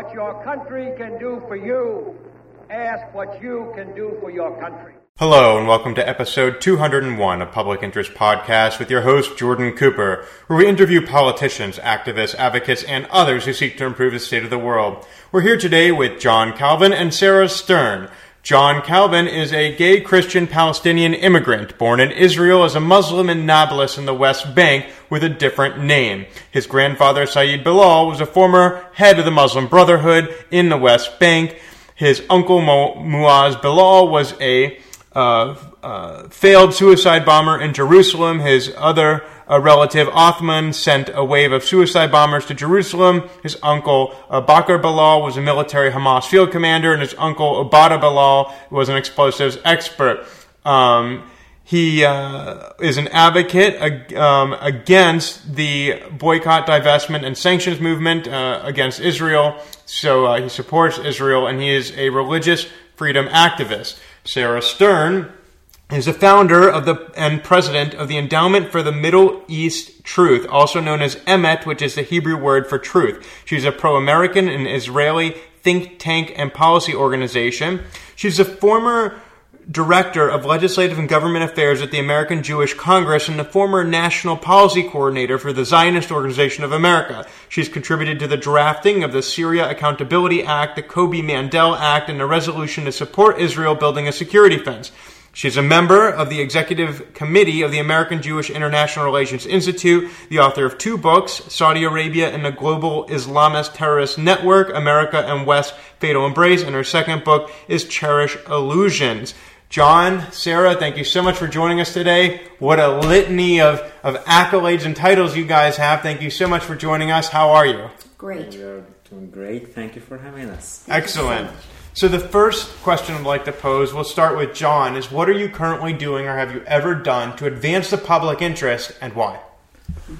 What your country can do for you. Ask what you can do for your country. Hello, and welcome to episode 201 of Public Interest Podcast with your host, Jordan Cooper, where we interview politicians, activists, advocates, and others who seek to improve the state of the world. We're here today with John Calvin and Sarah Stern. John Calvin is a gay Christian Palestinian immigrant born in Israel as a Muslim in Nablus in the West Bank with a different name. His grandfather, Saeed Bilal, was a former head of the Muslim Brotherhood in the West Bank. His uncle, Muaz Bilal, was a uh, uh, failed suicide bomber in Jerusalem. His other uh, relative, Othman, sent a wave of suicide bombers to Jerusalem. His uncle, uh, Bakr Bilal, was a military Hamas field commander, and his uncle, Obada Bilal, was an explosives expert. Um, he uh, is an advocate um, against the boycott, divestment, and sanctions movement uh, against Israel. So uh, he supports Israel, and he is a religious freedom activist. Sarah Stern is the founder of the and president of the Endowment for the Middle East Truth, also known as Emet, which is the Hebrew word for truth. She's a pro-American and Israeli think tank and policy organization. She's a former director of legislative and government affairs at the American Jewish Congress and the former national policy coordinator for the Zionist Organization of America. She's contributed to the drafting of the Syria Accountability Act, the Koby Mandell Act, and a resolution to support Israel building a security fence. She's a member of the executive committee of the American Jewish International Relations Institute, the author of two books, Saudi Arabia and the Global Islamist Terrorist Network, America and West Fatal Embrace, and her second book is Cherish Illusions. John, Sarah, thank you so much for joining us today. What a litany of, of accolades and titles you guys have. Thank you so much for joining us. How are you? Great. We are doing great. Thank you for having us. Excellent. So the first question I'd like to pose, we'll start with John, is what are you currently doing or have you ever done to advance the public interest and why?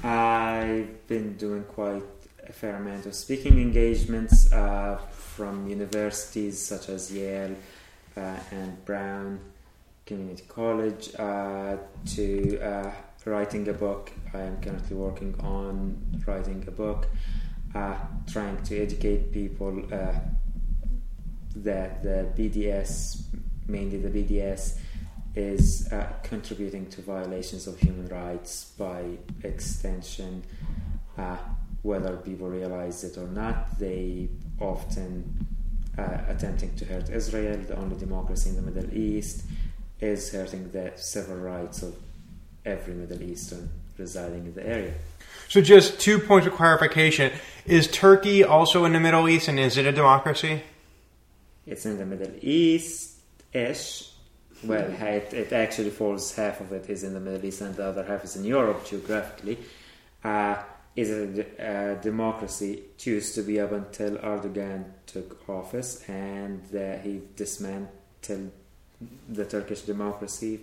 I've been doing quite a fair amount of speaking engagements uh, from universities such as Yale, uh, and Broward Community College uh, to uh, writing a book. I am currently working on writing a book, trying to educate people that the BDS, mainly the BDS, is uh, contributing to violations of human rights by extension. Uh, whether people realize it or not, they often uh, attempting to hurt Israel, the only democracy in the Middle East, is hurting the civil rights of every Middle Eastern residing in the area. So, just two points of clarification. Is Turkey also in the Middle East and is it a democracy? It's in the Middle East ish. Well, it, it, actually falls, half of it is in the Middle East and the other half is in Europe geographically. Uh, is a, a democracy, used to be up until Erdogan took office and uh, he dismantled the Turkish democracy.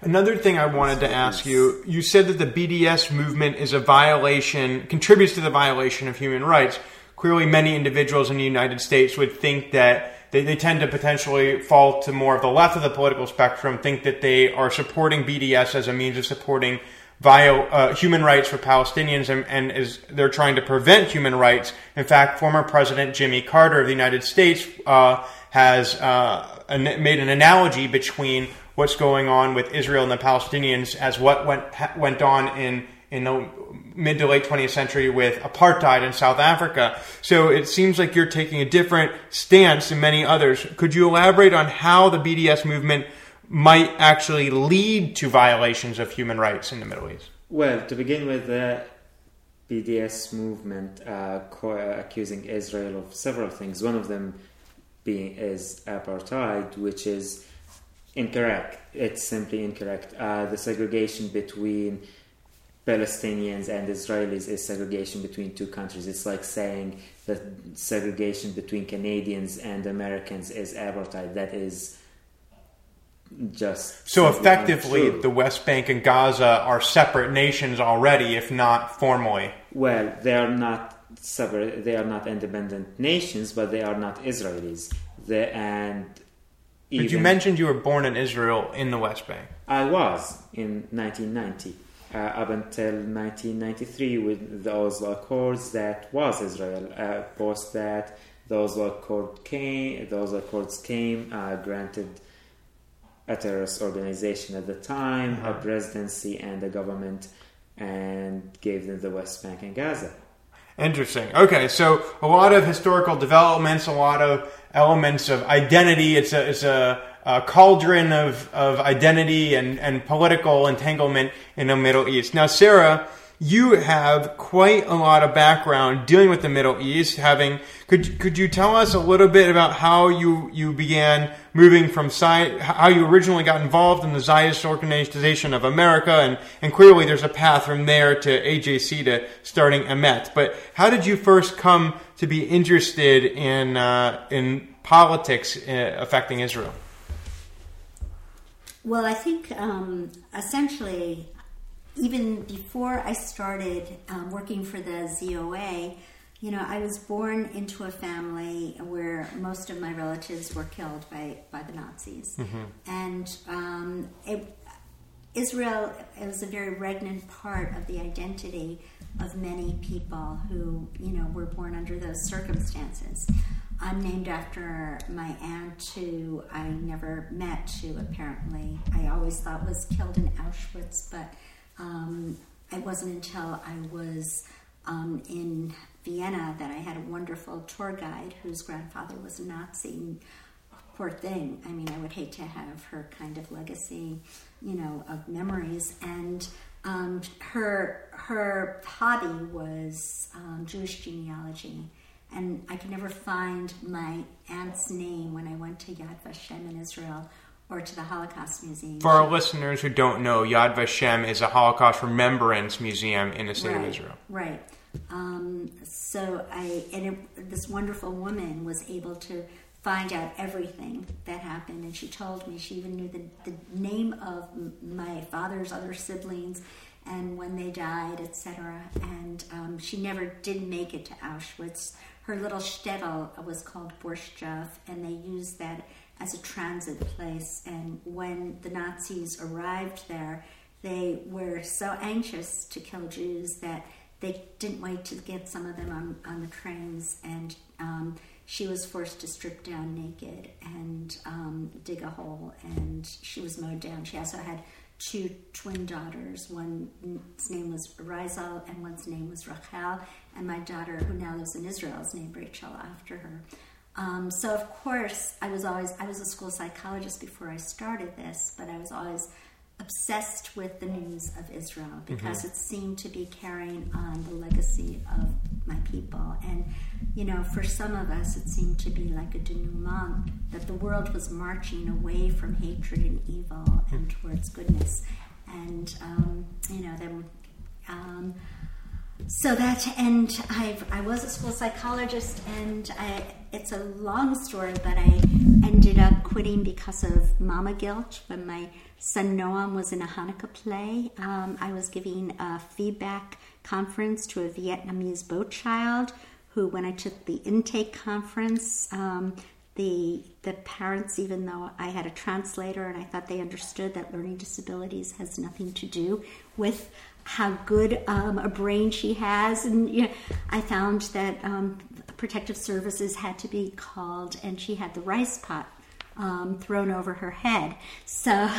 Another thing I wanted to ask you you said that the BDS movement is a violation, contributes to the violation of human rights. Clearly, many individuals in the United States would think that they, they tend to potentially fall to more of the left of the political spectrum, think that they are supporting BDS as a means of supporting via uh, human rights for Palestinians and, and is they're trying to prevent human rights. In fact, former President Jimmy Carter of the United States uh, has uh, an, made an analogy between what's going on with Israel and the Palestinians as what went went on in in the mid to late 20th century with apartheid in South Africa. So it seems like you're taking a different stance than many others. Could you elaborate on how the BDS movement might actually lead to violations of human rights in the Middle East? Well, to begin with, the BDS movement uh, uh, accusing Israel of several things. One of them being is apartheid, which is incorrect. It's simply incorrect. Uh, the segregation between Palestinians and Israelis is segregation between two countries. It's like saying that segregation between Canadians and Americans is apartheid. That is just so effectively the west bank and gaza are separate nations already if not formally. Well they are not separate they are not independent nations but they are not israelis. They, and but you mentioned you were born in israel in the west bank. I was in 1990 uh, up until 1993 with the Oslo Accords that was Israel. Uh, post that, the Oslo Accord came, the Oslo Accords came, uh, granted a terrorist organization at the time, uh-huh. a presidency, and a government, and gave them the West Bank and Gaza. Interesting. Okay, so a lot of historical developments, a lot of elements of identity. It's a it's a, a cauldron of, of identity and, and political entanglement in the Middle East. Now, Sarah, you have quite a lot of background dealing with the Middle East. Having could could you tell us a little bit about how you you began moving from sci- how you originally got involved in the Zionist Organization of America, and and clearly there's a path from there to AJC to starting Emet. But how did you first come to be interested in uh, in politics uh, affecting Israel? Well, I think um, essentially even before I started um, working for the ZOA, you know, I was born into a family where most of my relatives were killed by, by the Nazis. Mm-hmm. And um, it, Israel was a very regnant part of the identity of many people who, you know, were born under those circumstances. I'm named after my aunt, who I never met, who apparently I always thought was killed in Auschwitz, but um, it wasn't until I was um, in Vienna that I had a wonderful tour guide whose grandfather was a Nazi. Poor thing. I mean, I would hate to have her kind of legacy, you know, of memories. And um, her her hobby was um, Jewish genealogy, and I could never find my aunt's name when I went to Yad Vashem in Israel or to the Holocaust Museum. For our listeners who don't know, Yad Vashem is a Holocaust Remembrance Museum in the state right, of Israel. Right. Um, so I and it, this wonderful woman was able to find out everything that happened, and she told me she even knew the, the name of my father's other siblings and when they died, etc. And um, she never did make it to Auschwitz. Her little shtetl was called Borshchev, and they used that as a transit place. And when the Nazis arrived there, they were so anxious to kill Jews that they didn't wait to get some of them on, on the trains. And um, she was forced to strip down naked and um, dig a hole, and she was mowed down. She also had two twin daughters. One's name was Rizal, and one's name was Rachel. And my daughter, who now lives in Israel, is named Rachel after her. Um, so of course, I was always I was a school psychologist before I started this, but I was always obsessed with the news of Israel mm-hmm. because mm-hmm. it seemed to be carrying on the legacy of my people. And you know, for some of us, it seemed to be like a denouement that the world was marching away from hatred and evil and towards goodness. And um, you know, then. Um, so that and I I was a school psychologist and I it's a long story but I ended up quitting because of mama guilt when my son Noam was in a Hanukkah play um, I was giving a feedback conference to a Vietnamese boat child who when I took the intake conference um, the the parents even though I had a translator and I thought they understood that learning disabilities has nothing to do with how good um, a brain she has. And you know, I found that um, protective services had to be called, and she had the rice pot um, thrown over her head. So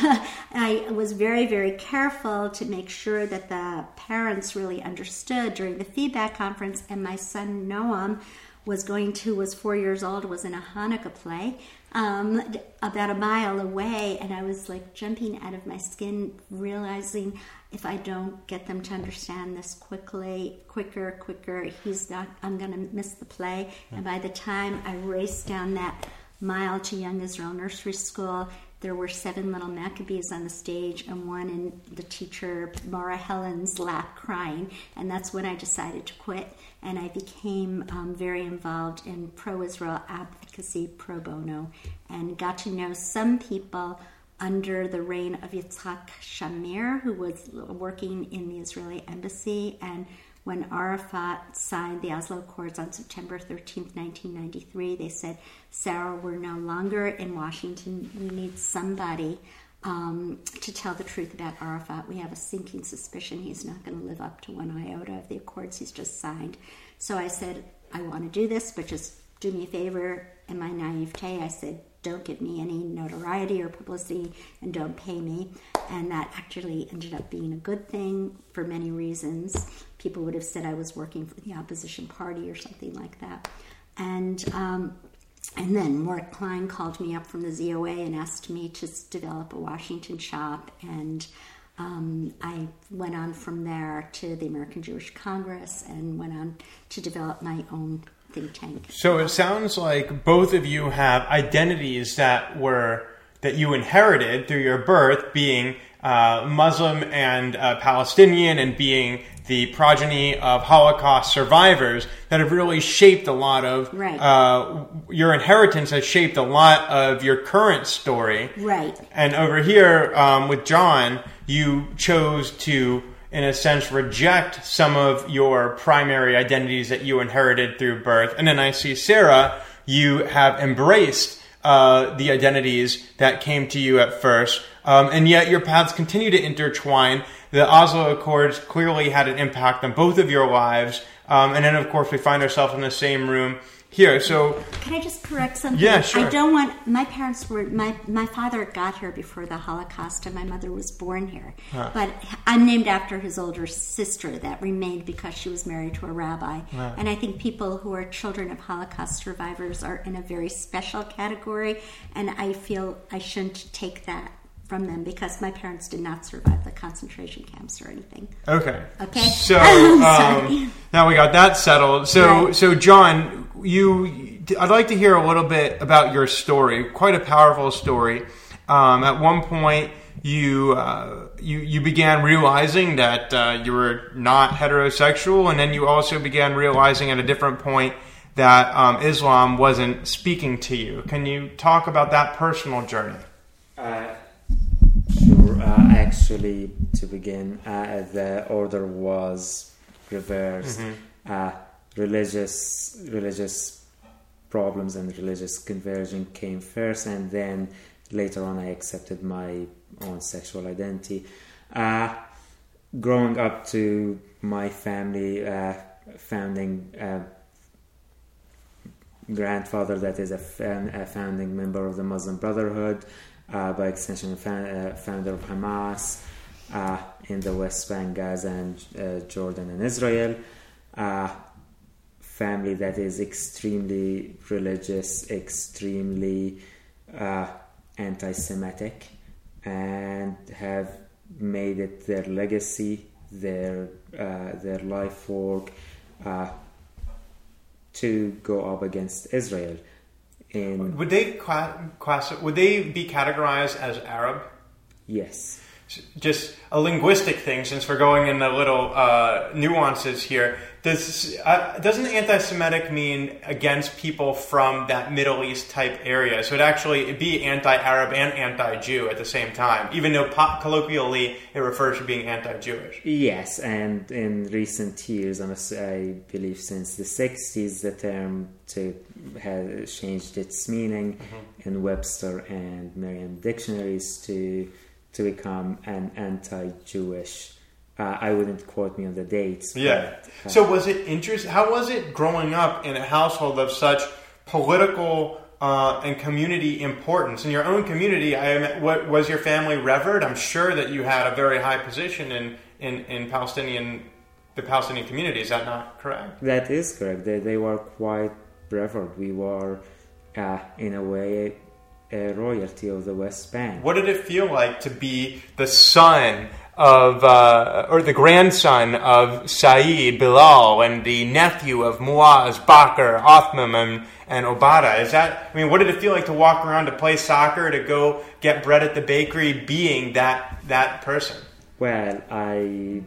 I was very, very careful to make sure that the parents really understood during the feedback conference. And my son Noam was going to was four years old was in a Hanukkah play um, about a mile away, and I was like jumping out of my skin, realizing if I don't get them to understand this quickly, quicker, quicker, he's not. I'm going to miss the play. And by the time I raced down that mile to Young Israel Nursery School, there were seven little Maccabees on the stage and one in the teacher Mara Helen's lap crying. And that's when I decided to quit. And I became um, very involved in pro Israel advocacy pro bono and got to know some people under the reign of Yitzhak Shamir, who was working in the Israeli embassy. And when Arafat signed the Oslo Accords on September 13, 1993, they said, Sarah, we're no longer in Washington. We need somebody Um, to tell the truth about Arafat, we have a sinking suspicion he's not going to live up to one iota of the accords he's just signed. So I said, I want to do this, but just do me a favor. In my naivete, I said, don't give me any notoriety or publicity and don't pay me. And that actually ended up being a good thing for many reasons. People would have said I was working for the opposition party or something like that. And um, and then Mort Klein called me up from the ZOA and asked me to develop a Washington shop. And um, I went on from there to the American Jewish Congress and went on to develop my own think tank. So it sounds like both of you have identities that were that you inherited through your birth, being uh, Muslim and uh, Palestinian, and being the progeny of Holocaust survivors that have really shaped a lot of right. uh, your inheritance has shaped a lot of your current story. Right. And over here um, with John, you chose to in a sense, reject some of your primary identities that you inherited through birth. And then I see Sarah, you have embraced uh, the identities that came to you at first, um, and yet your paths continue to intertwine. The Oslo Accords clearly had an impact on both of your lives, um, and then, of course, we find ourselves in the same room here. So can I just correct something? Yeah, sure. I don't want my parents were my my father got here before the Holocaust, and my mother was born here. Huh. But I'm named after his older sister that remained because she was married to a rabbi. Right. And I think people who are children of Holocaust survivors are in a very special category, and I feel I shouldn't take that from them because my parents did not survive the concentration camps or anything. Okay. Okay. So um, now we got that settled. So Right. so John, you, I'd like to hear a little bit about your story. Quite a powerful story. Um, at one point, you uh, you you began realizing that uh, you were not heterosexual, and then you also began realizing at a different point that um, Islam wasn't speaking to you. Can you talk about that personal journey? Uh, sure. Uh, actually, to begin, uh, the order was reversed. Uh, religious religious problems and religious conversion came first, and then later on, I accepted my own sexual identity. Uh, growing up to my family, uh, founding. Uh, grandfather that is a, founding member of the Muslim Brotherhood, by extension, uh, founder of Hamas uh, in the West Bank, Gaza, and uh, Jordan and Israel. Uh, family that is extremely religious, extremely uh, anti Semitic, and have made it their legacy, their, their life work to go up against Israel. In Would they cla- class? Would they be categorized as Arab? yes, just a linguistic thing since we're going into little uh, nuances here. Does uh, doesn't anti-Semitic mean against people from that Middle East type area? So it actually be anti-Arab and anti-Jew at the same time, even though po- colloquially it refers to being anti-Jewish. yes, and in recent years, I believe since the '60s, the term to has changed its meaning in Webster and Merriam dictionaries to to become an anti-Jewish. Uh, I wouldn't quote me on the dates. Yeah. but, uh, So was it interesting? How was it growing up in a household of such political uh, and community importance in your own community? I am, what was your family revered? I'm sure that you had a very high position in in, in Palestinian the Palestinian community. Is that not correct? That is correct. They, they were quite revered. We were, uh, in a way, a royalty of the West Bank. What did it feel like to be the son of, uh, or the grandson of Saeed Bilal and the nephew of Muaz, Bakr, Othman, and, and Obada? Is that, I mean, what did it feel like to walk around to play soccer, to go get bread at the bakery, being that, that person? Well, I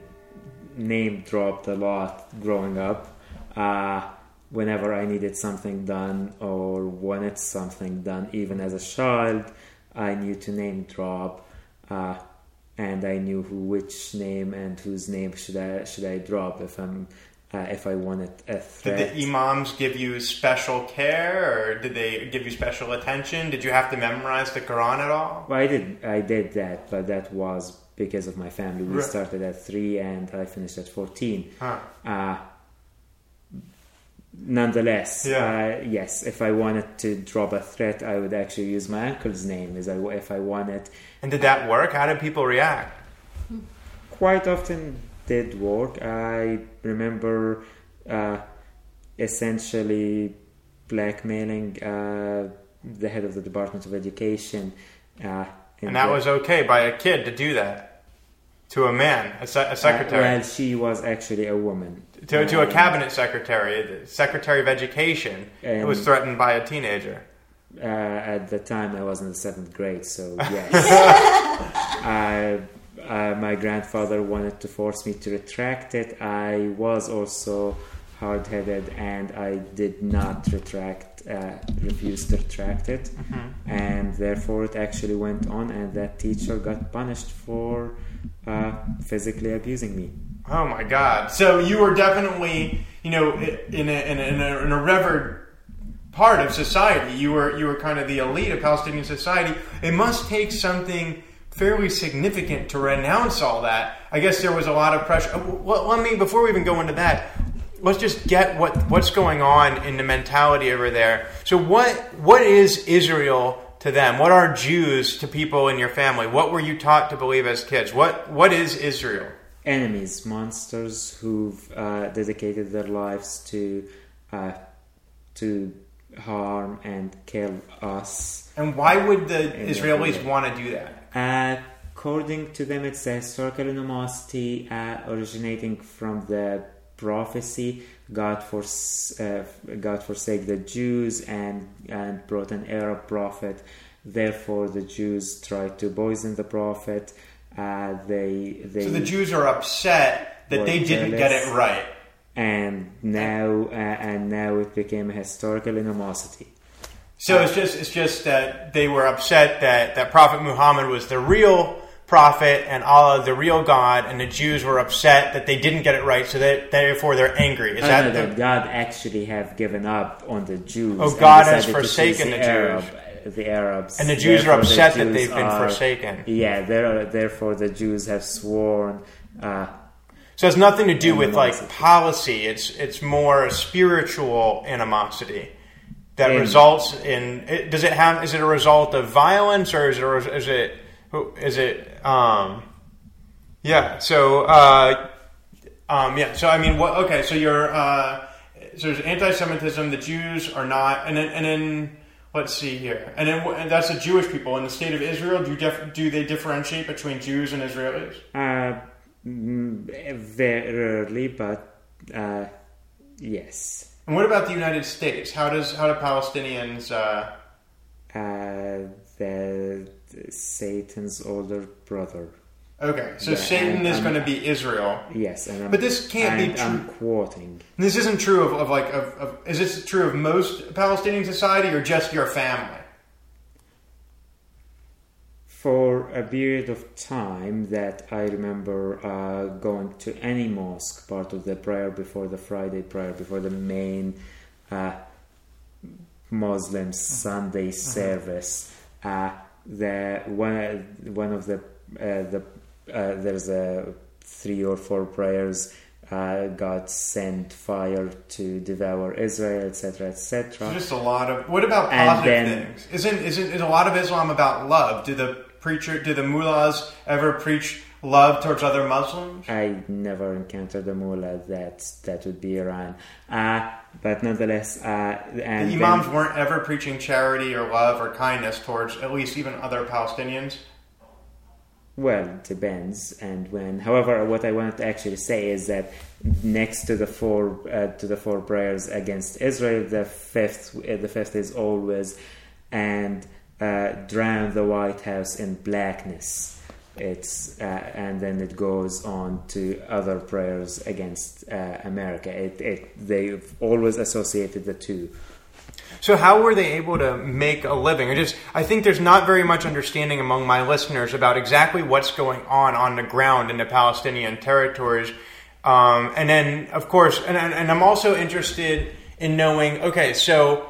name dropped a lot growing up. Uh, whenever I needed something done or wanted something done, even as a child, I knew to name drop, uh, and I knew who, which name and whose name should I should I drop. If I'm uh, if I wanted a threat. Did the imams give you special care, or did they give you special attention? Did you have to memorize the Quran at all? Well, I did. I did that, but that was because of my family. We started at three, and I finished at fourteen. Huh. Uh, nonetheless, Yeah. uh, yes, if I wanted to drop a threat, I would actually use my uncle's name. As I, if I wanted, And did that work? How did people react? quite often did work. I remember uh, essentially blackmailing uh, the head of the Department of Education. Uh, And that the- was okay by a kid to do that to a man, a, se- a Uh, secretary, well, she was actually a woman. To, to a cabinet secretary, the secretary of education, who was threatened by a teenager. Uh, at the time, I was in the seventh grade, so yes. I, uh, my grandfather wanted to force me to retract it. I was also hard headed and I did not retract, uh, refused to retract it. And therefore, it actually went on, and that teacher got punished for uh, physically abusing me. Oh my God! So you were definitely, you know, in a, in a, in a, in a revered part of society. You were you were kind of the elite of Palestinian society. It must take something fairly significant to renounce all that. I guess there was a lot of pressure. Uh, Well, let me before we even go into that. Let's just get what what's going on in the mentality over there. So what what is Israel to them? What are Jews to people in your family? What were you taught to believe as kids? What what is Israel? Enemies, monsters who've uh, dedicated their lives to uh, to harm and kill us. And why would the Israelis want to do that? According to them, it's a historical animosity uh, originating from the prophecy. God, fors- uh, God forsake the Jews and and brought an Arab prophet. Therefore, the Jews tried to poison the prophet. Uh, they they So the Jews are upset that they didn't get it right. and now uh, and now it became a historical animosity. So it's just it's just that they were upset that that Prophet Muhammad was the real prophet and Allah the real God, and the Jews were upset that they didn't get it right. So that therefore they're angry. Is that know the, that God actually have given up on the Jews. Oh, God has forsaken the Arab, the Arabs, And the Jews are Therefore, the upset that they've been are- forsaken. Yeah, there- therefore the Jews have sworn. Uh, so it's nothing to do with like policy. It's it's more a spiritual animosity that In- results in. It, does it have? Is it a result of violence or is it? Is it? Is it? Um, yeah. So. Uh, um, yeah. So I mean, what? Okay. So you're. Uh, so there's anti-Semitism. The Jews are not, and then and then. Let's see here, and then and that's the Jewish people in the state of Israel. Do you dif- do they differentiate between Jews and Israelis? uh, very rarely, but uh, yes. And what about the United States? How does how do Palestinians? Uh, Uh, the, Satan's older brother. Okay, so Yeah, Satan is going to be Israel. Yes, and I'm, But this can't be true. I'm quoting. This isn't true of, of like of, of is this true of most Palestinian society or just your family? for a period of time that I remember uh, going to any mosque, part of the prayer before the Friday prayer, before the main uh, Muslim Sunday service. Uh, the one one of the uh, the uh, there's a three or four prayers. Uh, God sent fire to devour Israel, etc., etc. Just a lot of. What about And positive then- things? Isn't isn't is a lot of Islam about love? Do the preacher, do the mullahs ever preach love towards other Muslims? I never encountered a mullah that that would be Iran. Uh, but nonetheless, uh, and The then- imams weren't ever preaching charity or love or kindness towards at least even other Palestinians. Well, it depends. And when, however, what I wanted to actually say is that next to the four uh, to the four prayers against Israel, the fifth uh, the fifth is always and uh, drown the White House in blackness. It's uh, and then it goes on to other prayers against uh, America. It, it they've always associated the two. So how were they able to make a living? I just I think there's not very much understanding among my listeners about exactly what's going on on the ground in the Palestinian territories. Um, and then, of course, and, and I'm also interested in knowing. Okay, so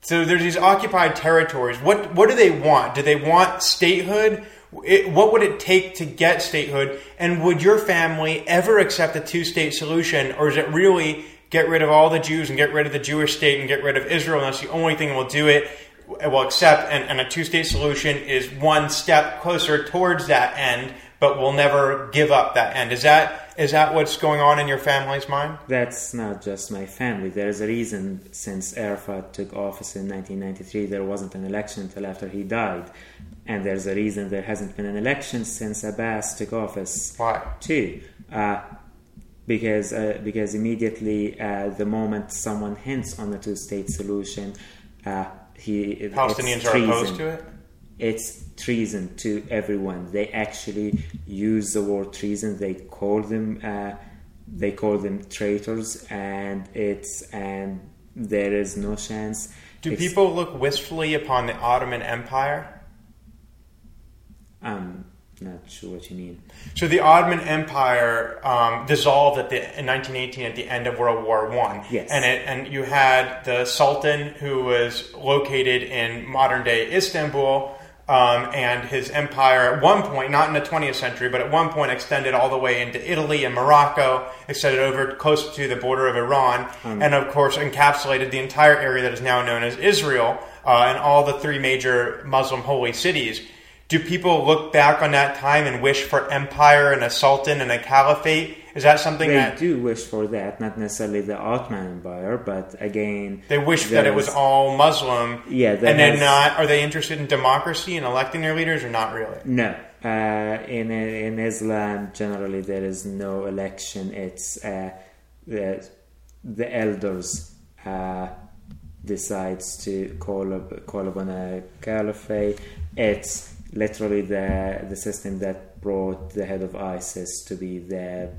so there's these occupied territories. What what do they want? Do they want statehood? It, what would it take to get statehood? And would your family ever accept a two state solution, or is it really get rid of all the Jews and get rid of the Jewish state and get rid of Israel? And that's the only thing will do it. Will accept, and, and a two state solution is one step closer towards that end, but we'll never give up that end. Is that is that what's going on in your family's mind? That's not just my family. There's a reason since Arafat took office in 1993, there wasn't an election until after he died. And there's a reason there hasn't been an election since Abbas took office. Why? Too. Uh, because, uh, because immediately, uh, the moment someone hints on a two state solution, uh, he, Palestinians are opposed to it? it's treason to everyone. They actually use the word treason. They call them uh, they call them traitors, and it's and there is no chance. Do it's, people look wistfully upon the Ottoman Empire? I'm not sure what you mean. So the Ottoman Empire um, dissolved at the in 1918 at the end of World War One. Yes, and it, and you had the Sultan who was located in modern day Istanbul um, and his empire at one point, not in the 20th century, but at one point extended all the way into Italy and Morocco, extended over close to the border of Iran, um, and of course encapsulated the entire area that is now known as Israel uh, and all the three major Muslim holy cities. Do people look back on that time and wish for empire and a sultan and a caliphate? Is that something that. they that do wish for that? Not necessarily the Ottoman Empire, but again, they wish that it was all Muslim. Yeah, and then not. Are they interested in democracy and electing their leaders, or not really? No. Uh, in in Islam, generally, there is no election. It's uh, the the elders uh, decides to call up, call upon a caliphate. It's literally the the system that brought the head of ISIS to be there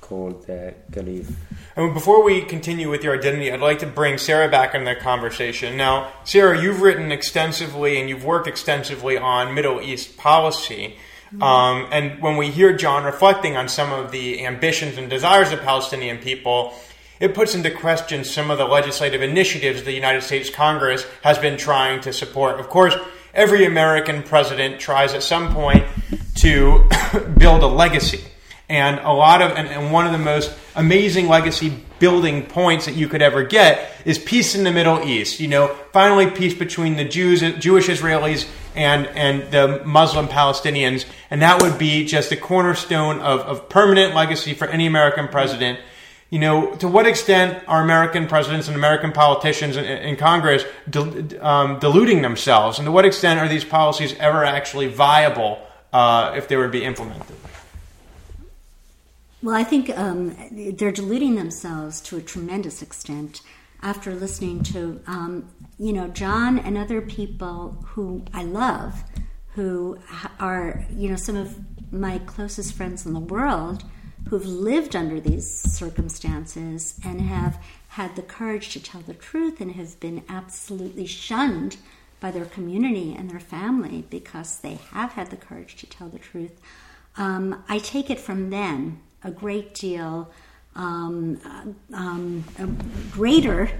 called the Caliph. And before we continue with your identity, I'd like to bring Sarah back in the conversation. Now, Sarah, you've written extensively and you've worked extensively on Middle East policy. Mm-hmm. Um, and when we hear John reflecting on some of the ambitions and desires of Palestinian people, it puts into question some of the legislative initiatives the United States Congress has been trying to support. Of course, every American president tries at some point to build a legacy. And a lot of, and, and, one of the most amazing legacy building points that you could ever get is peace in the Middle East. You know, finally peace between the Jews, Jewish Israelis and, and the Muslim Palestinians. And that would be just a cornerstone of, of permanent legacy for any American president you know, to what extent are American presidents and American politicians in, Congress um, deluding themselves, and to what extent are these policies ever actually viable uh, if they were to be implemented? Well, I think um, they're deluding themselves to a tremendous extent after listening to, um, you know, John and other people who I love, who are, you know, some of my closest friends in the world who've lived under these circumstances and have had the courage to tell the truth and have been absolutely shunned by their community and their family because they have had the courage to tell the truth. Um, I take it from them a great deal um, um, greater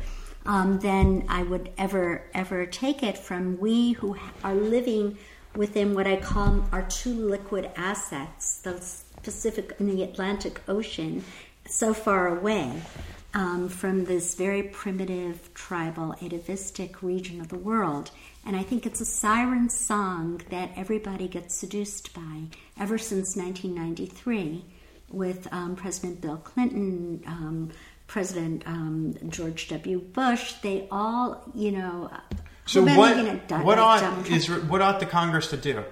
um, than I would ever ever take it from we who are living within what I call our two liquid assets, the Pacific and the Atlantic Ocean, so far away um, from this very primitive, tribal, atavistic region of the world. And I think it's a siren song that everybody gets seduced by ever since 1993 with um, President Bill Clinton, um, President um, George W. Bush. They all, you know. So what, what, ought, is, what ought the Congress to do?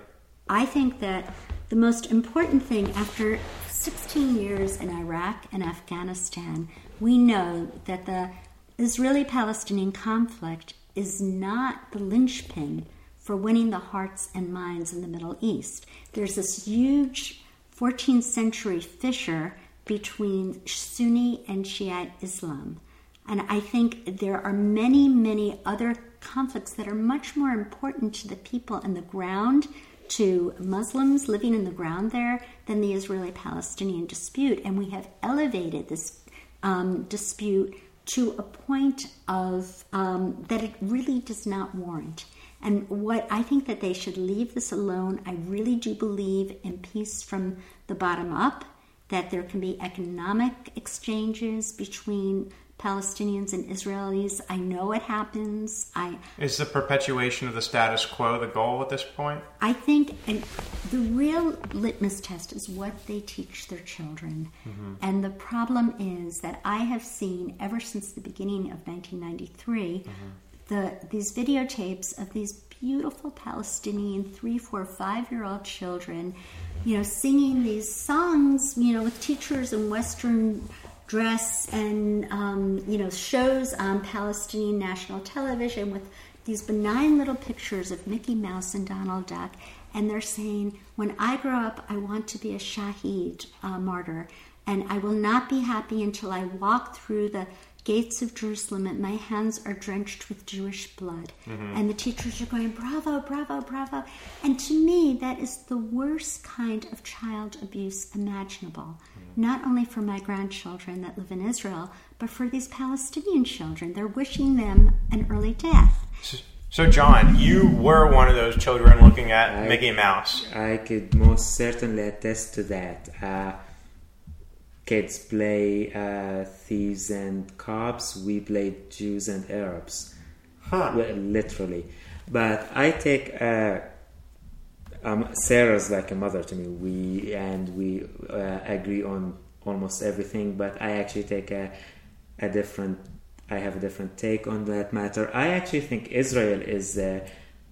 I think that the most important thing after 16 years in Iraq and Afghanistan, we know that the Israeli Palestinian conflict is not the linchpin for winning the hearts and minds in the Middle East. There's this huge 14th century fissure between Sunni and Shiite Islam. And I think there are many, many other conflicts that are much more important to the people in the ground to Muslims living in the ground there than the Israeli Palestinian dispute. And we have elevated this um, dispute to a point of um, that it really does not warrant. And what I think that they should leave this alone. I really do believe in peace from the bottom up, that there can be economic exchanges between Palestinians and Israelis. I know it happens. I is the perpetuation of the status quo the goal at this point? I think and the real litmus test is what they teach their children. Mm-hmm. And the problem is that I have seen ever since the beginning of 1993 mm-hmm. the these videotapes of these beautiful Palestinian three, four, five year old children, you know, singing these songs, you know, with teachers in Western dress and um, you know shows on Palestinian national television with these benign little pictures of Mickey Mouse and Donald Duck, and they're saying, "When I grow up, I want to be a Shahid uh, martyr, and I will not be happy until I walk through the." Gates of Jerusalem, and my hands are drenched with Jewish blood. Mm-hmm. And the teachers are going, Bravo, bravo, bravo. And to me, that is the worst kind of child abuse imaginable not only for my grandchildren that live in Israel, but for these Palestinian children. They're wishing them an early death. So, John, you were one of those children looking at I, Mickey Mouse. I could most certainly attest to that. Uh, kids play uh, thieves and cops. We play Jews and Arabs. Huh. Literally. But I take uh, um, Sarah's like a mother to me. We and we uh, agree on almost everything, but I actually take a a different. I have a different take on that matter. I actually think Israel is the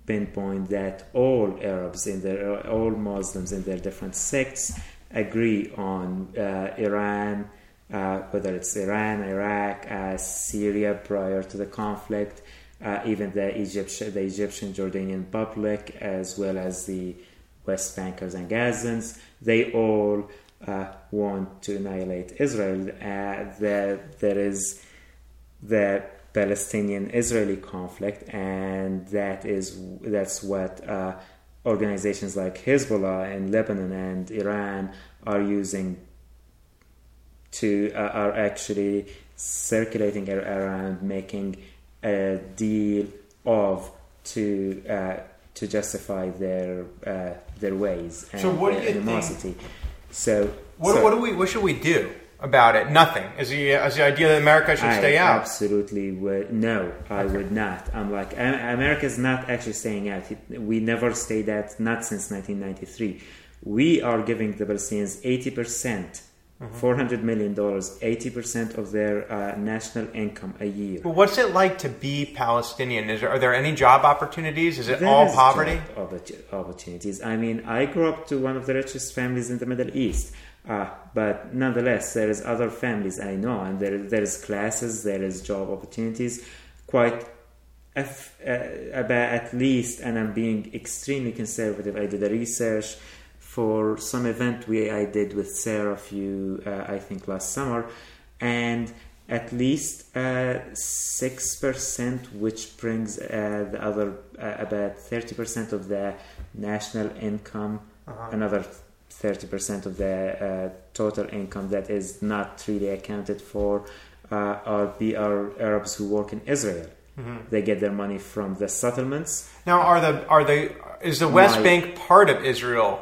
pinpoint that all Arabs in their all Muslims in their different sects agree on uh, Iran, uh, whether it's Iran, Iraq, uh, Syria prior to the conflict, uh, even the Egyptian, the Egyptian Jordanian public, as well as the West Bankers and Gazans, they all uh, want to annihilate Israel. Uh, there, there is the Palestinian-Israeli conflict, and that is that's what uh, organizations like Hezbollah in Lebanon and Iran are using to uh, are actually circulating around, making a deal of to uh, to justify their uh, their ways and so what their animosity. Think? So what, so what do we what should we do about it? Nothing. Is the as the idea that America should I stay out? Absolutely would no. I okay. would not. I'm like America is not actually staying out. We never stayed out. Not since 1993. We are giving the Palestinians 80 percent. $400 million, 80% of their uh, national income a year. Well, what's it like to be Palestinian? Is there, are there any job opportunities? Is it there all is poverty? opportunities. I mean, I grew up to one of the richest families in the Middle East. Uh, but nonetheless, there is other families I know, and there there is classes, there is job opportunities, quite uh, about at least. And I'm being extremely conservative. I did a research for some event we I did with Sarah a few uh, I think last summer, and at least uh, six percent, which brings uh, the other uh, about thirty percent of the national income, uh-huh. another thirty percent of the uh, total income that is not really accounted for are the are Arabs who work in Israel. Mm-hmm. They get their money from the settlements. Now, are the are they is the West My, Bank part of Israel?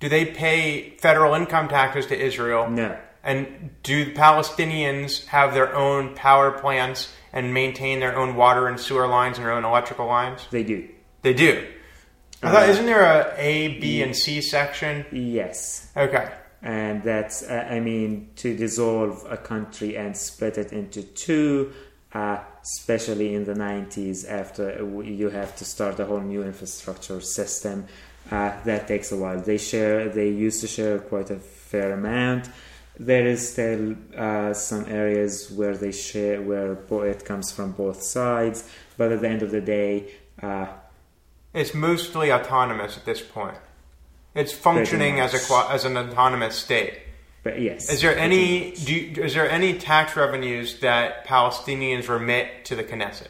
Do they pay federal income taxes to Israel? No. And do Palestinians have their own power plants and maintain their own water and sewer lines and their own electrical lines? They do. They do. I thought, uh, isn't there a A, B, and C section? Yes. Okay. And that's, uh, I mean, to dissolve a country and split it into two, uh, especially in the 90s, after you have to start a whole new infrastructure system uh, that takes a while. They share. They used to share quite a fair amount. There is still uh, some areas where they share where it comes from both sides, but at the end of the day, uh, it's mostly autonomous at this point. It's functioning as a as an autonomous state. But yes. Is there any you, is there any tax revenues that Palestinians remit to the Knesset?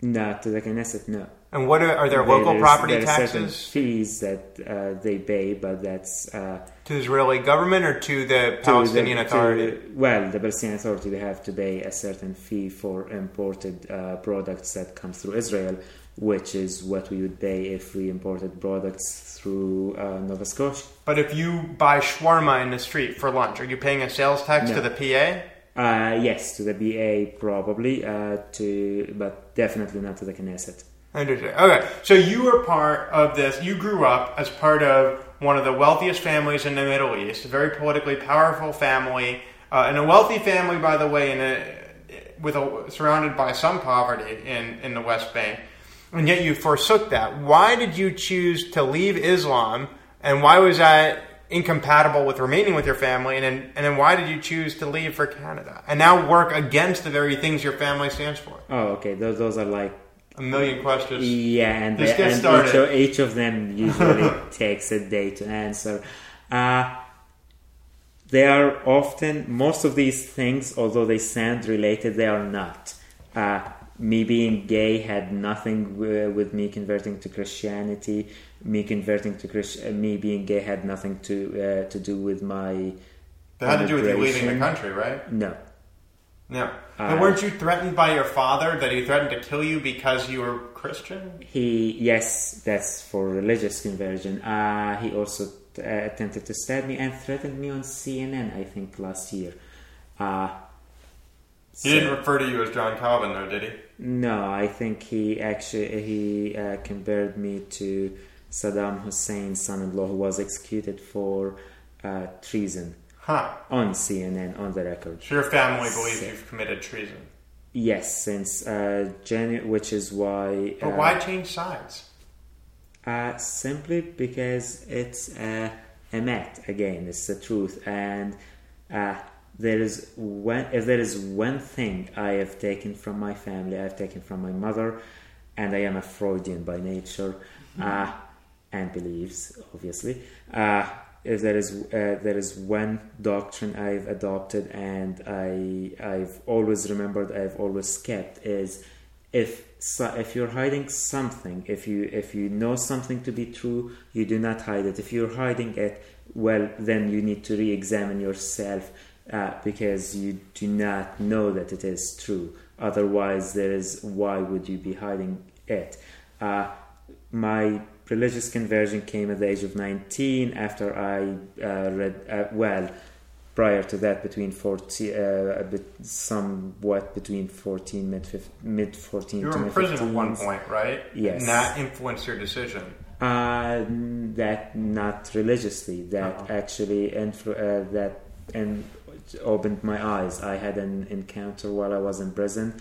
No, to the Knesset, no. And what are, are there local There's- property there are certain taxes fees that uh, they pay, but that's uh, to the Israeli government or to the to the- Palestinian to- Authority? well, the Palestinian Authority they have to pay a certain fee for imported uh, products that come through Israel, which is what we would pay if we imported products through uh, Nova Scotia. But if you buy shawarma in the street for lunch, are you paying a sales tax No. to the PA? Uh, yes, to the PA probably, uh, to but definitely not to the Knesset. Okay, so you were part of this. You grew up as part of one of the wealthiest families in the Middle East, a very politically powerful family, uh, and a wealthy family, by the way, in a, with a, surrounded by some poverty in, in the West Bank. And yet you forsook that. Why did you choose to leave Islam, and why was that incompatible with remaining with your family? And then, and then why did you choose to leave for Canada and now work against the very things your family stands for? Oh, okay. Those those are like A million questions. yeah, and, Let's they- get and started. Each, of, each of them usually takes a day to answer. Uh, they are often most of these things, although they sound related, they are not. Uh, me being gay had nothing with me converting to Christianity. Me converting to Christ, uh, me being gay had nothing to uh, to do with my. That had to do with you leaving the country, right? No, No. And weren't you threatened by your father that he threatened to kill you because you were Christian? He yes, that's for religious conversion. Uh, he also uh, attempted to stab me and threatened me on CNN. I think last year. Uh, He didn't refer to you as John Calvin, though, did he? no, I think he actually he uh, compared me to Saddam Hussein's son-in-law, who was executed for uh, treason Huh. on CNN on the record. So your family believes you've committed treason. Yes, since uh, Janu- which is why. But uh, why change sides? Uh, simply because it's uh, a met again. It's the truth, and uh, there is one. If there is one thing I have taken from my family, I have taken from my mother, and I am a Freudian by nature, uh, and beliefs, obviously. Uh, there is uh, there is one doctrine I've adopted and I I've always remembered I've always kept is if so, if you're hiding something if you if you know something to be true you do not hide it if you're hiding it well then you need to re-examine yourself uh, because you do not know that it is true otherwise there is why would you be hiding it uh, my religious conversion came at the age of 19 after I uh, read uh, well prior to that between 40 uh, a bit somewhat between 14 mid mid 14 You to were in mid prison at one point, right? Yes. And that influenced your decision. Uh, that not religiously. That Uh-huh. actually influ- uh, that and opened my eyes. I had an encounter while I was in prison.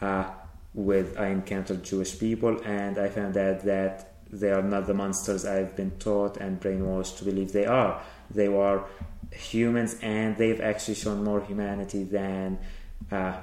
Uh, with I encountered Jewish people, and I found out that they are not the monsters I've been taught and brainwashed to believe they are. They were humans, and they've actually shown more humanity than uh,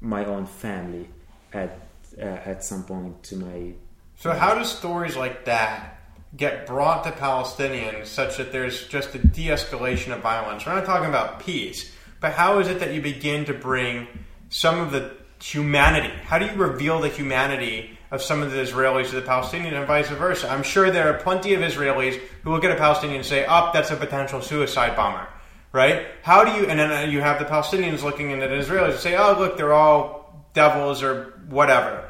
my own family at uh, at some point to my So how do stories like that get brought to Palestinians such that there's just a de-escalation of violence? We're not talking about peace, but how is it that you begin to bring some of the humanity? How do you reveal the humanity of some of the Israelis to the Palestinians and vice versa? I'm sure there are plenty of Israelis who look at a Palestinian and say, "Up, that's a potential suicide bomber." Right? How do you? And then uh, you have the Palestinians looking at the Israelis and say, "Oh, look, they're all devils or whatever."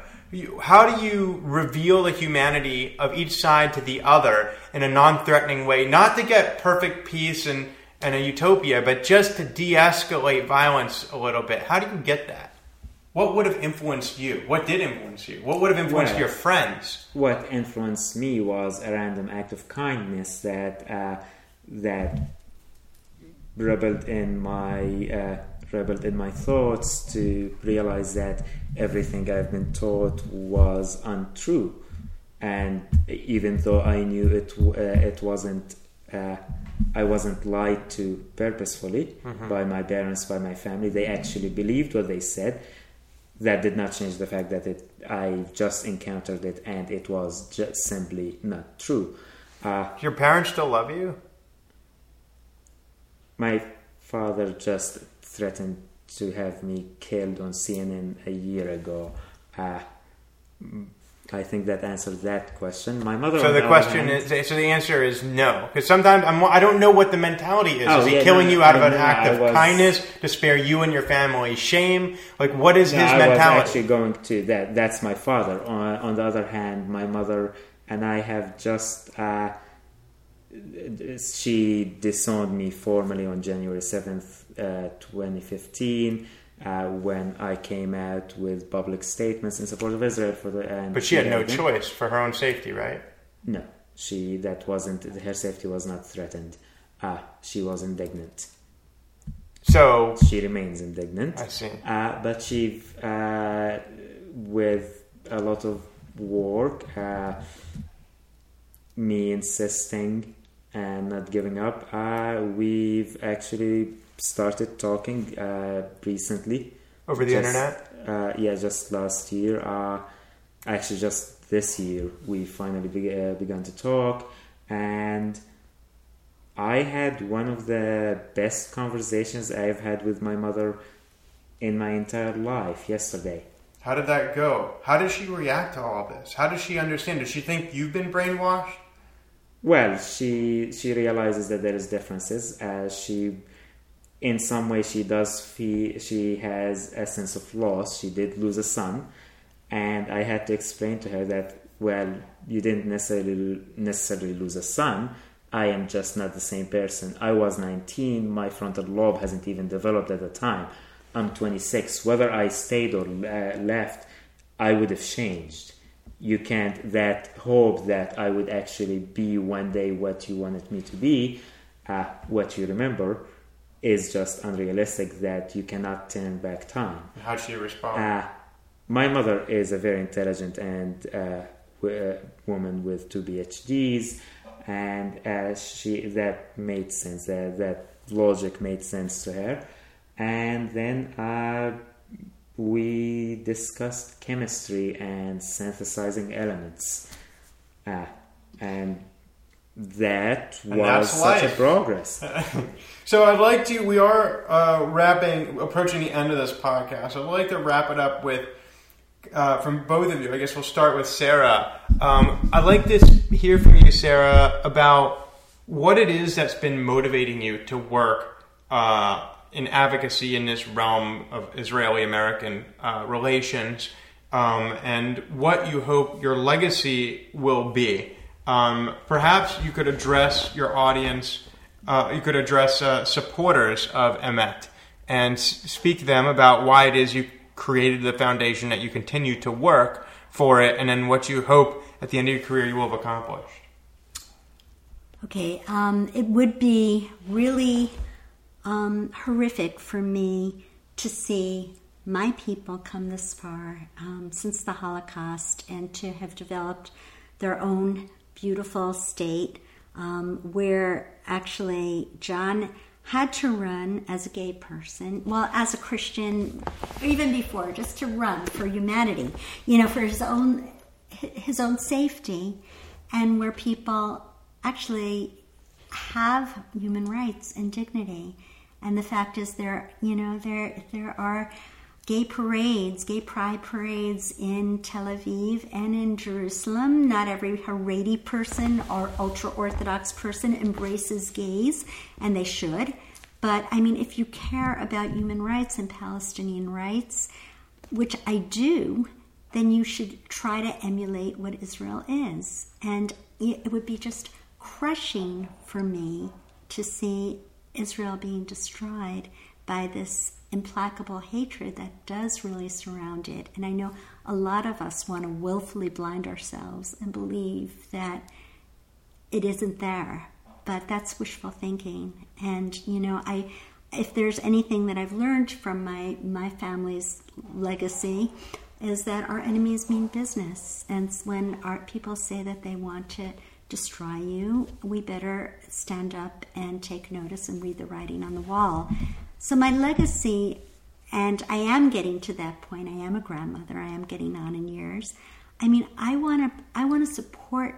How do you reveal the humanity of each side to the other in a non-threatening way, not to get perfect peace and, and a utopia, but just to de-escalate violence a little bit? How do you get that? What would have influenced you? What did influence you? What would have influenced Well- your friends? what influenced me was a random act of kindness that uh, that rebelled in my uh, rebelled in my thoughts to realize that everything I've been taught was untrue, and even though I knew it uh, it wasn't. Uh, I wasn't lied to purposefully by my parents, by my family. They actually believed what they said. That did not change the fact that it. I just encountered it, and it was just simply not true. Uh, Your parents still love you? my father just threatened to have me killed on CNN a year ago. Uh, I think that answers that question. My mother. So the question hand- is, so the answer is no, because sometimes I'm, I don't know what the mentality is. Oh, is he yeah, killing no, you out of an act I of was- kindness to spare you and your family shame? Like, what is No, his I was actually going to that. That's my father. On, on the other hand, my mother and I have just. Uh, she disowned me formally on January seventh, uh, twenty fifteen. Uh, when I came out with public statements in support of Israel for the, and but she had no choice for her own safety, right? No, she that wasn't her safety was not threatened. Uh, she was indignant. So She remains indignant. I see. Uh, but she, uh, with a lot of work, uh, me insisting and not giving up, uh, we've actually started talking uh, recently. over the Just- internet. Uh, yeah, just last year. Uh, actually, just this year, we finally be- uh, began to talk, and I had one of the best conversations I've had with my mother in my entire life yesterday. How did that go? How does she react to all this? How does she understand? Does she think you've been brainwashed? Well, she she realizes that there is differences. Uh, she, in some way, she does feel she has a sense of loss. She did lose a son, and I had to explain to her that well, you didn't necessarily necessarily lose a son. I am just not the same person. I was 19. My frontal lobe hasn't even developed at the time. I'm 26. Whether I stayed or uh, left, I would have changed you can't that hope that I would actually be one day what you wanted me to be, uh, what you remember, is just unrealistic. That you cannot turn back time. How'd she respond? Uh, my mother is a very intelligent and uh, w- uh, woman with two PhDs, and uh, she that made sense. That that logic made sense to her, and then uh, we discussed chemistry and synthesizing elements, uh, and that And was such life. a progress. So I'd like to. We are uh, wrapping, approaching the end of this podcast. I'd like to wrap it up with, uh, from both of you. I guess we'll start with Sarah. Um, I'd like to hear from you, Sarah, about what it is that's been motivating you to work uh, in advocacy in this realm of Israeli-American uh, relations, um, and what you hope your legacy will be. Um, perhaps you could address your audience uh, you could address uh, supporters of Emet and s- speak to them about why it is you created the foundation that you continue to work for it, and then what you hope at the end of your career you will have accomplished. Okay, um, it would be really um, horrific for me to see my people come this far um, since the Holocaust and to have developed their own beautiful state um, where actually John had to run as a gay person, well, as a Christian, even before, just to run for humanity, you know, for his own his own safety, and where people actually have human rights and dignity. And the fact is, there, you know, there there are gay parades, gay pride parades in Tel Aviv and in Jerusalem. Not every Haredi person or ultra Orthodox person embraces gays, and they should. But I mean, if you care about human rights and Palestinian rights, which I do, then you should try to emulate what Israel is. And it would be just crushing for me to see Israel being destroyed by this implacable hatred that does really surround it. And I know a lot of us want to willfully blind ourselves and believe that it isn't there. But that's wishful thinking. And you know, I if there's anything that I've learned from my my family's legacy is that our enemies mean business. And when our people say that they want to destroy you, we better stand up and take notice and read the writing on the wall. So my legacy, and I am getting to that point. I am a grandmother. I am getting on in years. I mean, I want to. I want to support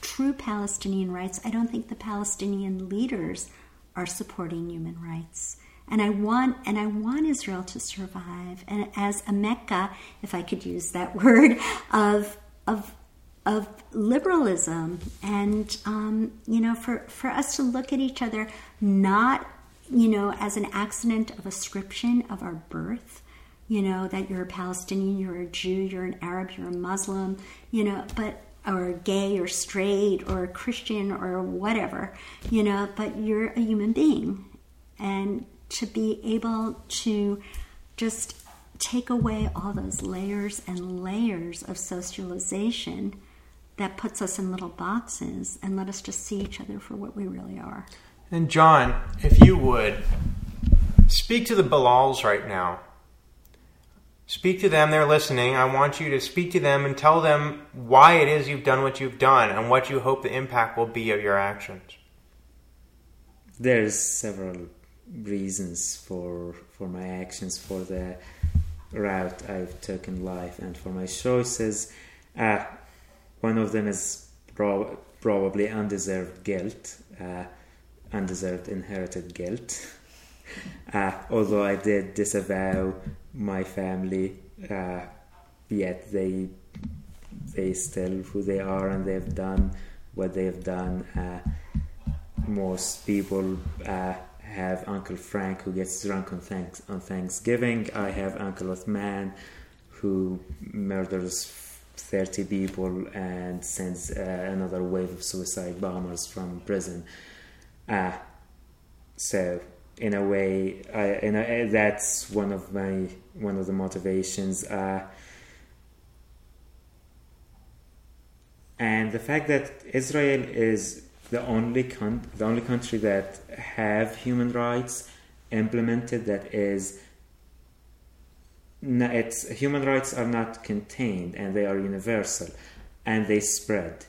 true Palestinian rights. I don't think the Palestinian leaders are supporting human rights. and I want and I want Israel to survive. And as a Mecca, if I could use that word, of of of liberalism, and um, you know, for for us to look at each other not you know as an accident of ascription of our birth. You know that you're a Palestinian, you're a Jew, you're an Arab, you're a Muslim. You know, but or gay or straight or Christian or whatever, you know, but you're a human being. And to be able to just take away all those layers and layers of socialization that puts us in little boxes and let us just see each other for what we really are. And John, if you would speak to the Bilals right now. Speak to them, they're listening. I want you to speak to them and tell them why it is you've done what you've done and what you hope the impact will be of your actions. There's several reasons for for my actions, for the route I've taken life, and for my choices. Uh, one of them is pro- probably undeserved guilt, uh, undeserved inherited guilt. Uh, although I did disavow my family, uh, yet they they still who they are and they've done what they've done. Uh, most people uh, have Uncle Frank who gets drunk on, thanks, on Thanksgiving. I have Uncle Othman who murders 30 people and sends uh, another wave of suicide bombers from prison. Uh, so, in a way, I, in a, that's one of my one of the motivations. Uh, and the fact that Israel is the only con- the only country that have human rights implemented that is it's human rights are not contained and they are universal and they spread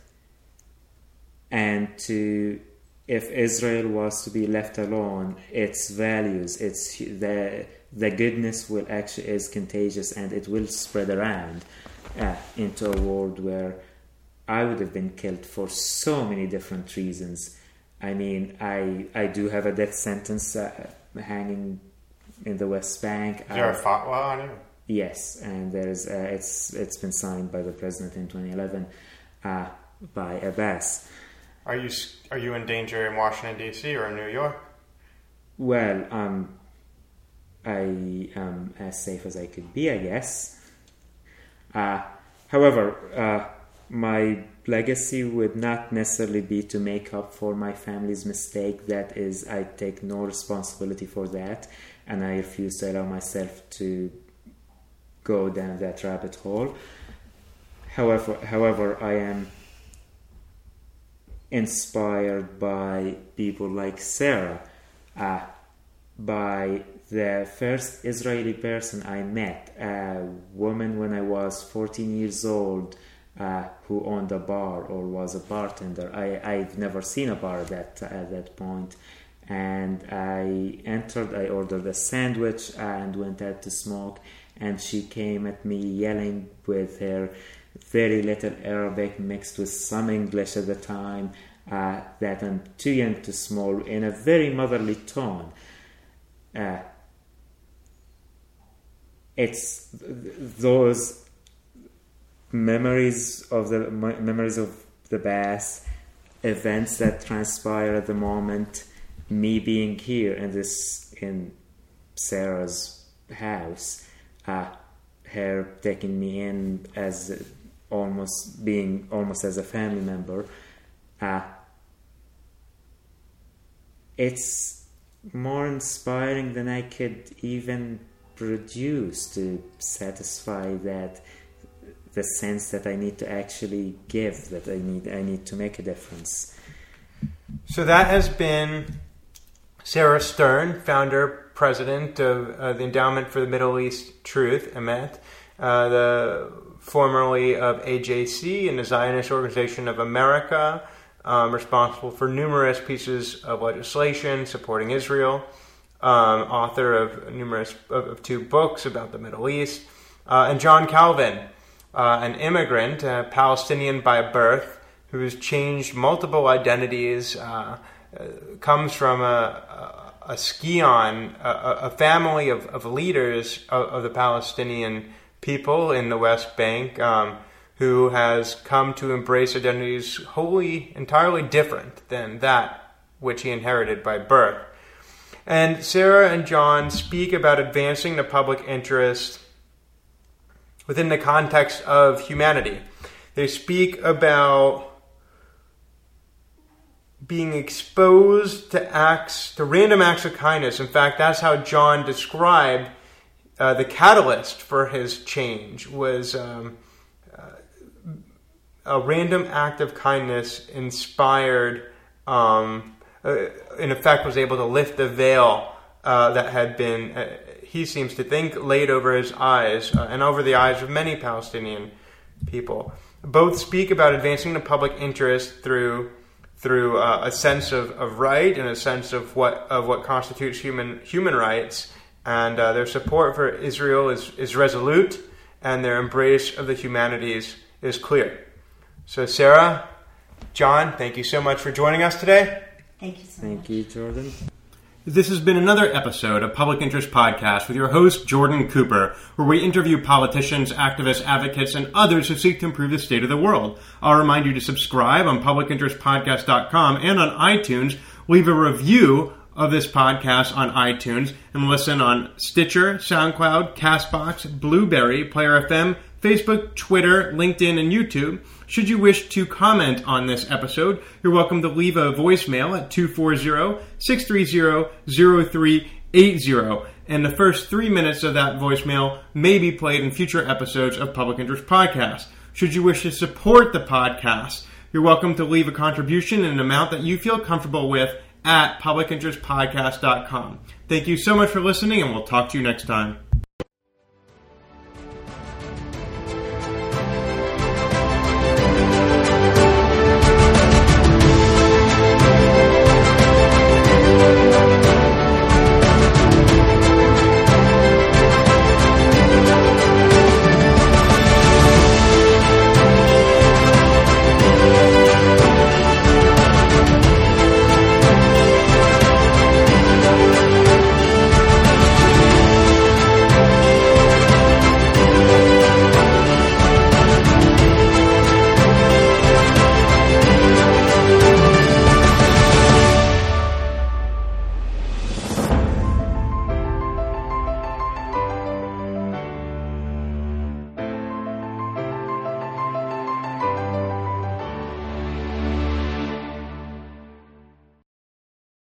and to if Israel was to be left alone its values its the the goodness will actually is contagious and it will spread around uh, into a world where I would have been killed for so many different reasons. I mean, I I do have a death sentence uh, hanging in the West Bank. Is there a fatwa on it? Yes, and there's uh, it's it's been signed by the president in 2011 uh, by Abbas. Are you are you in danger in Washington D.C. or in New York? Well, um, I am as safe as I could be, I guess. Uh, however uh, my legacy would not necessarily be to make up for my family's mistake. That is, I take no responsibility for that, and I refuse to allow myself to go down that rabbit hole. However, however, I am inspired by people like Sarah, uh, by the first Israeli person I met, a woman when I was 14 years old uh, who owned a bar or was a bartender. I, I've never seen a bar at that, at that point. And I entered, I ordered a sandwich and went out to smoke. And she came at me yelling with her very little Arabic mixed with some English at the time uh, that I'm too young to smoke in a very motherly tone. Uh, it's those memories of the memories of the bath, events that transpire at the moment, me being here in this in Sarah's house, uh, her taking me in as almost being almost as a family member. Uh, it's more inspiring than I could even produce to satisfy that the sense that I need to actually give, that I need I need to make a difference. So that has been Sarah Stern, founder, president of uh, the Endowment for the Middle East Truth, Emet, uh, the formerly of AJC and the Zionist Organization of America, um, responsible for numerous pieces of legislation supporting Israel, um, author of numerous of, of, two books about the Middle East, uh, and John Calvin, uh, an immigrant, a Palestinian by birth, who's changed multiple identities, uh, uh, comes from a, a scion, a, a family of, of leaders of, of, the Palestinian people in the West Bank um, who has come to embrace identities wholly, entirely different than that which he inherited by birth. And Sarah and John speak about advancing the public interest within the context of humanity. They speak about being exposed to acts, to random acts of kindness. In fact, that's how John described uh, the catalyst for his change was um, uh, a random act of kindness inspired, um, uh, in effect, was able to lift the veil that had been, he seems to think, laid over his eyes and over the eyes of many Palestinian people. Both speak about advancing the public interest through through uh, a sense of, of right and a sense of what of what constitutes human human rights. And uh, their support for Israel is, is resolute, and their embrace of the humanities is clear. So, Sarah, John, thank you so much for joining us today. Thank you so Thank much. you, Jordan. This has been another episode of Public Interest Podcast with your host, Jordan Cooper, where we interview politicians, activists, advocates, and others who seek to improve the state of the world. I'll remind you to subscribe on publicinterestpodcast.com and on iTunes. Leave a review of this podcast on iTunes and listen on Stitcher, SoundCloud, Castbox, Blubrry, Player FM, Facebook, Twitter, LinkedIn, and YouTube. Should you wish to comment on this episode, you're welcome to leave a voicemail at 240-630-0380. And the first three minutes of that voicemail may be played in future episodes of Public Interest Podcast. Should you wish to support the podcast, you're welcome to leave a contribution in an amount that you feel comfortable with at publicinterestpodcast.com. Thank you so much for listening, and we'll talk to you next time.